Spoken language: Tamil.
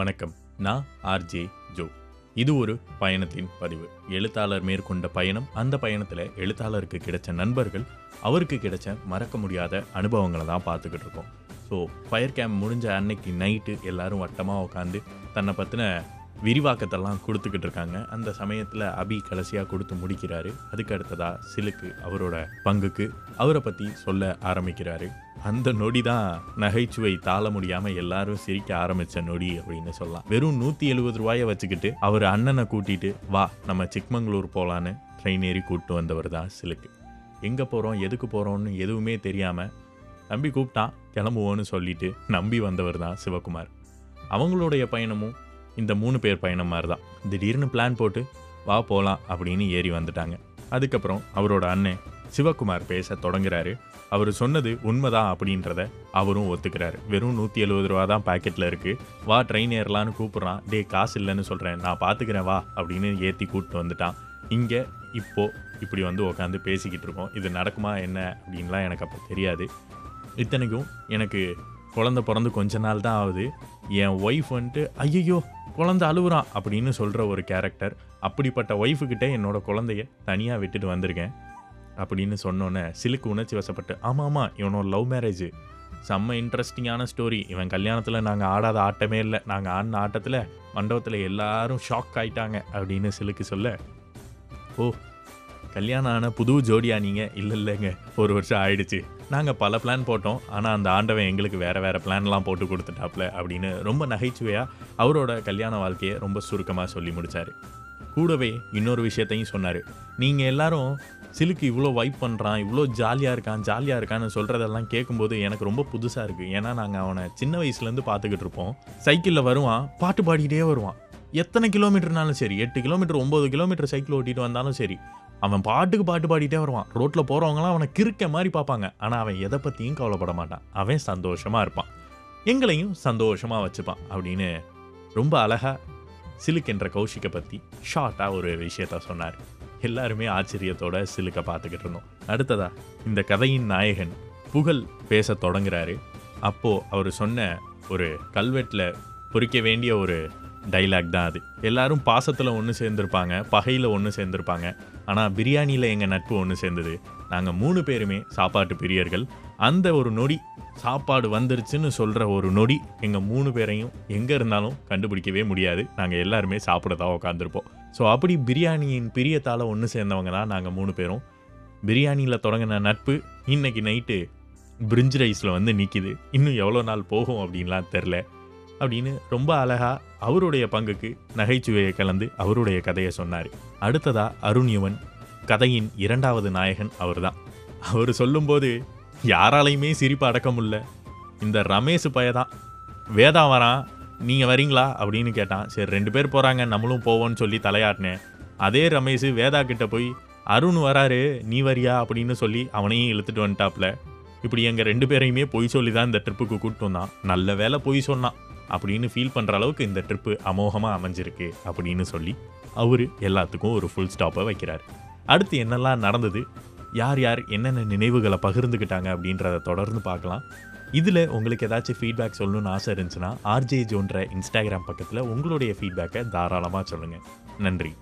வணக்கம். நான் ஆர்ஜே ஜோ இது ஒரு பயணத்தின் பதிவு. எழுத்தாளர் மேற்கொண்ட பயணம் அந்த பயணத்தில் எழுத்தாளருக்கு கிடைச்ச நண்பர்கள் அவருக்கு கிடைச்ச மறக்க முடியாத அனுபவங்களை தான் பார்த்துக்கிட்டு இருக்கோம். ஸோ ஃபயர் கேம்ப் முடிஞ்ச அன்னைக்கு நைட்டு எல்லாரும் வட்டமாக உட்காந்து தன்னை பற்றின விரிவாக்கத்தெல்லாம் கொடுத்துக்கிட்டு இருக்காங்க அந்த சமயத்தில் அபி கடைசியாக கொடுத்து முடிக்கிறாரு. அதுக்கு அடுத்ததாக சிலுக்கு அவரோட பங்குக்கு அவரை பற்றி சொல்ல ஆரம்பிக்கிறாரு. அந்த நொடி தான் நகைச்சுவை தாழ முடியாமல் எல்லாரும் சிரிக்க ஆரம்பித்த நொடி அப்படின்னு சொல்லலாம். வெறும் நூற்றி எழுபது ரூபாயை வச்சுக்கிட்டு அவர் அண்ணனை கூட்டிகிட்டு வா நம்ம சிக்மங்களூர் போகலான்னு ட்ரெயின் ஏறி கூப்பிட்டு வந்தவர் தான் சிலுக்கு. எங்கே போகிறோம் எதுக்கு போகிறோம்னு எதுவுமே தெரியாமல் நம்பி கூப்பிட்டான் கிளம்புவோன்னு சொல்லிட்டு நம்பி வந்தவர் தான் சிவகுமார். அவங்களுடைய பயணமும் இந்த மூணு பேர் பயணம் மாதிரி தான் திடீர்னு பிளான் போட்டு வா போகலாம் அப்படின்னு ஏறி வந்துட்டாங்க. அதுக்கப்புறம் அவரோட அண்ணன் சிவகுமார் பேச தொடங்குறாரு. அவர் சொன்னது உண்மைதான் அப்படின்றத அவரும் ஒத்துக்கிறாரு. வெறும் நூற்றி எழுபது ரூபா தான் பாக்கெட்டில் இருக்குது வா ட்ரெயின் ஏறலான்னு கூப்பிட்றான். டே காசு இல்லைன்னு சொல்கிறேன் நான் பார்த்துக்கிறேன் வா அப்படின்னு ஏற்றி கூப்பிட்டு வந்துட்டான். இங்கே இப்போ இப்படி வந்து உட்காந்து பேசிக்கிட்டு இருக்கோம். இது நடக்குமா என்ன அப்படின்லாம் எனக்கு அப்போ தெரியாது. இத்தனைக்கும் எனக்கு குழந்த பிறந்து கொஞ்ச நாள் தான் ஆகுது. என் ஒய்ஃப் வந்துட்டு ஐயையோ குழந்தை அழுவுறான் அப்படின்னு சொல்கிற ஒரு கேரக்டர் அப்படிப்பட்ட ஒய்ஃபுக்கிட்ட என்னோடய குழந்தைய தனியாக விட்டுட்டு வந்திருக்கேன் அப்படின்னு சொன்னோன்னே சிலுக்கு உணர்ச்சி வசப்பட்டு ஆமாம் ஆமாம் இவனோட லவ் மேரேஜ் செம்ம இன்ட்ரெஸ்டிங்கான ஸ்டோரி இவன் கல்யாணத்தில் நாங்கள் ஆடாத ஆட்டமே இல்லை. நாங்கள் ஆடின ஆட்டத்தில் மண்டபத்தில் எல்லாரும் ஷாக் ஆயிட்டாங்க அப்படின்னு சிலுக்கு சொல்ல ஓ கல்யாணம் ஆன புது ஜோடியா நீங்கள் இல்லை இல்லைங்க. ஒரு வருஷம் ஆயிடுச்சு. நாங்கள் பல பிளான் போட்டோம். ஆனால் அந்த ஆண்டவன் எங்களுக்கு வேறு வேறு பிளான்லாம் போட்டு கொடுத்துட்டாப்ல அப்படின்னு ரொம்ப நகைச்சுவையாக அவரோட கல்யாண வாழ்க்கையை ரொம்ப சுருக்கமாக சொல்லி முடித்தார் கூடவே இன்னொரு விஷயத்தையும் சொன்னார். நீங்கள் எல்லாரும் சிலுக்கு இவ்வளோ வைப் பண்ணுறான் இவ்வளோ ஜாலியாக இருக்கான் ஜாலியாக இருக்கான்னு சொல்கிறதெல்லாம் கேட்கும்போது எனக்கு ரொம்ப புதுசாக இருக்குது ஏன்னா நாங்கள் அவனை சின்ன வயசுலேருந்து பார்த்துக்கிட்டு இருப்போம். சைக்கிளில் வருவான் பாட்டு பாடிக்கிட்டே வருவான். எத்தனை கிலோமீட்டர்னாலும் சரி எட்டு கிலோமீட்டர் ஒம்பது கிலோமீட்டர் சைக்கிள் ஓட்டிகிட்டு வந்தாலும் சரி அவன் பாட்டுக்கு பாட்டு பாடிட்டே வருவான். ரோட்டில் போகிறவங்களாம் அவனை கிறுக்க மாதிரி பார்ப்பாங்க. ஆனால் அவன் எதை பற்றியும் கவலைப்பட மாட்டான். அவன் சந்தோஷமாக இருப்பான். எங்களையும் சந்தோஷமாக வச்சுப்பான் அப்படின்னு ரொம்ப அழகாக சிலுக் என்ற கௌஷிக்கை பற்றி ஷார்ட்டாக ஒரு விஷயத்த சொன்னார். எல்லாருமே ஆச்சரியத்தோட சிலுக்கை பார்த்துக்கிட்டு இருந்தோம். அடுத்ததா இந்த கதையின் நாயகன் புகழ் பேச தொடங்குறாரு. அப்போது அவர் சொன்ன ஒரு கல்வெட்டில் பொறிக்க வேண்டிய ஒரு டைலாக் தான் அது. எல்லாரும் பாசத்தில் ஒன்று சேர்ந்துருப்பாங்க பகையில் ஒன்று சேர்ந்துருப்பாங்க. ஆனால் பிரியாணியில் எங்கள் நட்பு ஒன்று சேர்ந்தது. நாங்கள் மூணு பேருமே சாப்பாட்டு பிரியர்கள். அந்த ஒரு நொடி சாப்பாடு வந்துருச்சுன்னு சொல்கிற ஒரு நொடி எங்கள் மூணு பேரையும் எங்கே இருந்தாலும் கண்டுபிடிக்கவே முடியாது. நாங்கள் எல்லாருமே சாப்பிட தான் உட்காந்துருப்போம் ஸோ அப்படி பிரியாணியின் பிரியத்தால் ஒன்று சேர்ந்தவங்க தான் நாங்கள் மூணு பேரும். பிரியாணியில் தொடங்கின நட்பு இன்னைக்கு நைட்டு பிரிஞ்ச் ரைஸில் வந்து நிற்கிது இன்னும் எவ்வளோ நாள் போகும் அப்படின்லாம் தெரில அப்படின்னு ரொம்ப அழகாக அவருடைய பங்குக்கு நகைச்சுவையை கலந்து அவருடைய கதையை சொன்னார். அடுத்ததாக அருண் யுவன் கதையின் இரண்டாவது நாயகன் அவர் தான் அவர் சொல்லும்போது யாராலையுமே சிரிப்பு அடக்க முடியல. இந்த ரமேஷ் பையதான். வேதா வரான் நீங்கள் வரீங்களா? அப்படின்னு கேட்டான். சரி ரெண்டு பேர் போகிறாங்க நம்மளும் போவோம்னு சொல்லி தலையாட்டினேன். அதே ரமேஷ் வேதா கிட்ட போய் அருண் வராரு நீ வரியா? அப்படின்னு சொல்லி அவனையும் இழுத்துட்டு வந்துட்டாப்ல. இப்படி எங்கள் ரெண்டு பேரையுமே பொய் சொல்லி தான் இந்த ட்ரிப்புக்கு கூப்பிட்டு வந்தான். நல்ல வேலை பொய் சொன்னான். அப்படின்னு ஃபீல் பண்ணுற அளவுக்கு இந்த ட்ரிப்பு அமோகமாக அமைஞ்சிருக்கு அப்படின்னு சொல்லி அவர் எல்லாத்துக்கும் ஒரு ஃபுல் ஸ்டாப்பை வைக்கிறார். அடுத்து என்னெல்லாம் நடந்தது யார் யார் என்னென்ன நினைவுகளை பகிர்ந்துக்கிட்டாங்க அப்படின்றத தொடர்ந்து பார்க்கலாம். இதில் உங்களுக்கு ஏதாச்சும் ஃபீட்பேக் சொல்லணும்னு ஆசை இருந்துச்சுன்னா ஆர்ஜே ஜோன்ற இன்ஸ்டாகிராம் பக்கத்தில் உங்களுடைய ஃபீட்பேக்கை தாராளமாக சொல்லுங்கள் நன்றி.